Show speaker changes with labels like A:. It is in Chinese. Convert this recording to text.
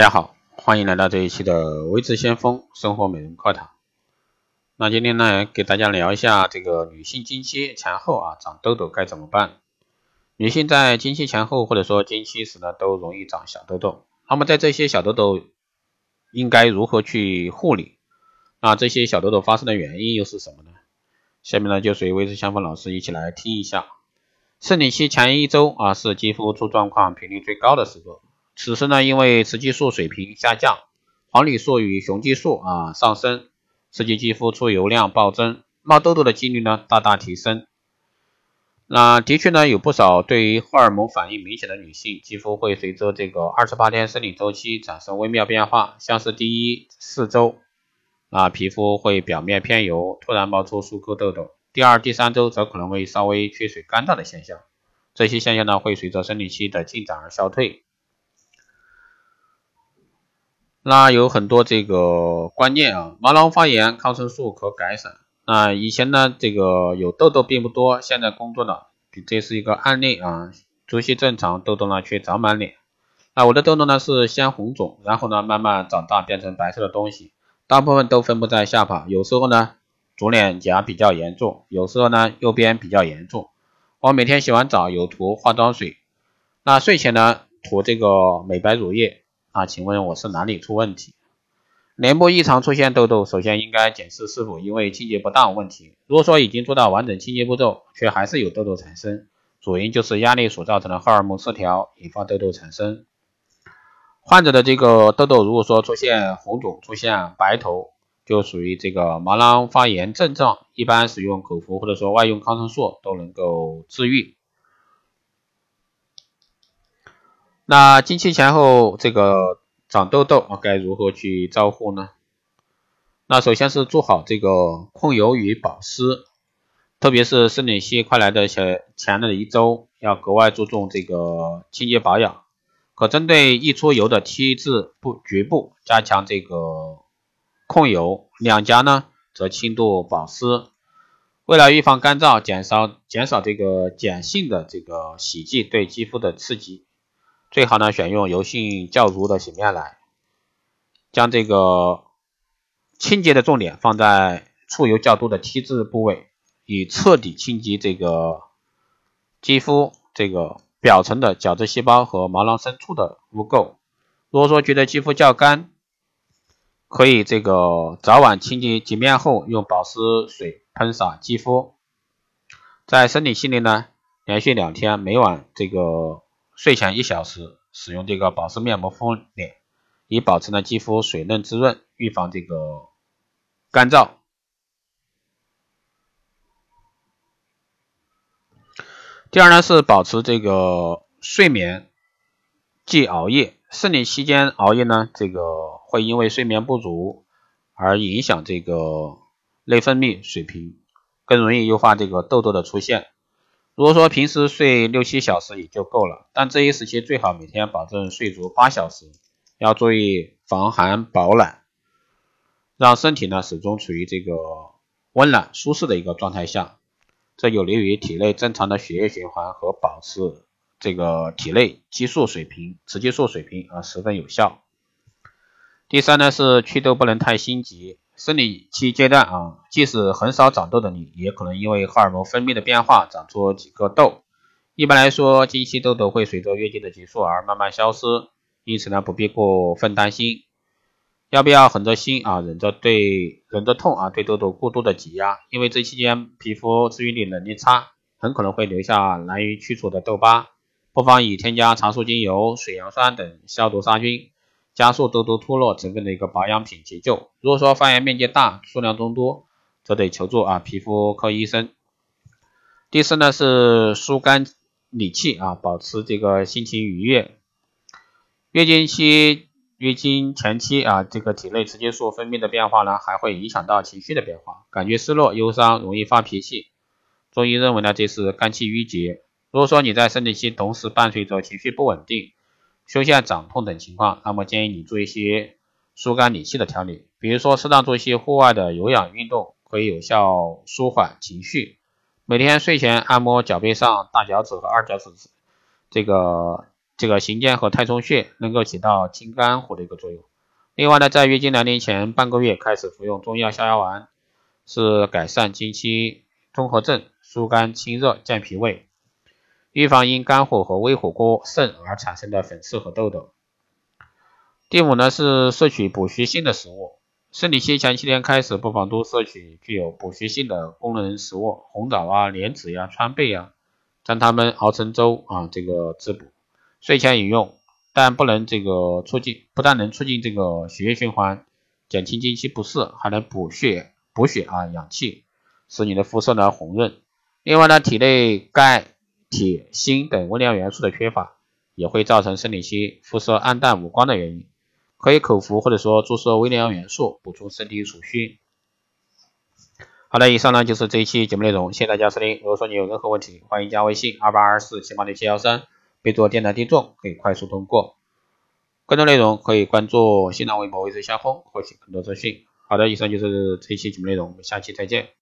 A: 大家好，欢迎来到这一期的微智先锋生活美容课堂。那今天呢，给大家聊一下这个女性经期前后啊长痘痘该怎么办？女性在经期前后或者说经期时呢，都容易长小痘痘。那么在这些小痘痘应该如何去护理？那这些小痘痘发生的原因又是什么呢？下面呢，就随微智先锋老师一起来听一下。生理期前一周啊，是肌肤出状况频率最高的时候。此时呢，因为雌激素水平下降，黄体素与雄激素啊上升，刺激肌肤出油量暴增，冒痘痘的几率呢大大提升。那的确呢，有不少对于荷尔蒙反应明显的女性，肌肤会随着这个二十八天生理周期产生微妙变化，像是第一四周啊，皮肤会表面偏油，突然冒出数颗痘痘；第二、第三周则可能会稍微缺水干燥的现象。这些现象呢，会随着生理期的进展而消退。那有很多这个观念啊，毛囊发炎抗生素可改善。那以前呢，这个有痘痘并不多，现在工作了，这是一个案例啊，作息正常，痘痘呢却长满脸。那我的痘痘呢是先红肿，然后呢慢慢长大变成白色的东西，大部分都分布在下巴，有时候呢左脸颊比较严重，有时候呢右边比较严重。我每天洗完澡有涂化妆水，那睡前呢涂这个美白乳液。啊，请问我是哪里出问题？脸部异常出现痘痘，首先应该检视是否因为清洁不当问题。如果说已经做到完整清洁步骤，却还是有痘痘产生，主因就是压力所造成的荷尔蒙失调引发痘痘产生。患者的这个痘痘如果说出现红肿、出现白头，就属于这个毛囊发炎症状，一般使用口服或者说外用抗生素都能够治愈。那经期前后这个长痘痘啊，该如何去照护呢？那首先是做好这个控油与保湿，特别是生理期快来的前前的一周，要格外注重这个清洁保养。可针对易出油的 T 字部局部加强这个控油，两颊呢则轻度保湿。为了预防干燥，减少减少这个碱性的这个洗剂对肌肤的刺激。最好呢，选用油性较足的洗面奶，将这个清洁的重点放在出油较多的 T 字部位，以彻底清洁这个肌肤这个表层的角质细胞和毛囊深处的污垢。如果说觉得肌肤较干，可以这个早晚清洁洁面后，用保湿水喷洒肌肤。在生理期内呢，连续两天，每晚这个。睡前一小时使用这个保湿面膜敷脸，以保持呢肌肤水嫩滋润，预防这个干燥。第二呢是保持这个睡眠，忌熬夜。生理期间熬夜呢，这个会因为睡眠不足而影响这个内分泌水平，更容易诱发这个痘痘的出现。如果说平时睡六七小时也就够了，但这一时期最好每天保证睡足八小时，要注意防寒保暖，让身体呢始终处于这个温暖舒适的一个状态下，这有利于体内正常的血液循环和保持这个体内激素水平、雌激素水平啊十分有效。第三呢是祛痘不能太心急。生理期阶段啊，即使很少长痘的你，也可能因为荷尔蒙分泌的变化长出几个痘。一般来说，经期痘痘会随着月经的结束而慢慢消失，因此呢，不必过分担心。要不要狠着心啊，忍着对忍着痛啊，对痘痘过度的挤压？因为这期间皮肤治愈力能力差，很可能会留下难以去除的痘疤。不妨以添加茶树精油、水杨酸等消毒杀菌。加速痘痘脱落成分的一个保养品急救。如果说发炎面积大、数量增多，则得求助啊皮肤科医生。第四呢是疏肝理气啊，保持这个心情愉悦。月经期、月经前期啊，这个体内雌激素分泌的变化呢，还会影响到情绪的变化，感觉失落、忧伤，容易发脾气。中医认为呢，这是肝气郁结。如果说你在生理期同时伴随着情绪不稳定，胸腺长痛等情况，那么建议你做一些疏肝理气的调理，比如说适当做一些户外的有氧运动，可以有效舒缓情绪。每天睡前按摩脚背上大脚趾和二脚趾这个这个行间和太冲穴，能够起到清肝火的一个作用。另外呢，在月经来临前半个月开始服用中药逍遥丸，是改善经期综合症、疏肝清热、健脾胃，预防因肝火和胃火过盛而产生的粉刺和痘痘。第五呢是摄取补虚性的食物，生理期前七天开始不妨多摄取具有补虚性的功能食物，红枣啊、莲子呀、川贝呀，将它们熬成粥啊，这个滋补。睡前饮用，但不能这个促进，不但能促进这个血液循环，减轻经期不适，还能补血补血啊，养气，使你的肤色呢红润。另外呢，体内钙、铁、锌等微量元素的缺乏，也会造成生理期肤色暗淡无光的原因。可以口服或者说注射微量元素，补充身体所需。好的，以上呢就是这一期节目内容，谢谢大家收听。如果说你有任何问题，欢迎加微信二八二四七八六七幺三，备注电台听众，可以快速通过。更多内容可以关注新浪微博“微之相锋”，获取更多资讯。好的，以上就是这一期节目内容，我们下期再见。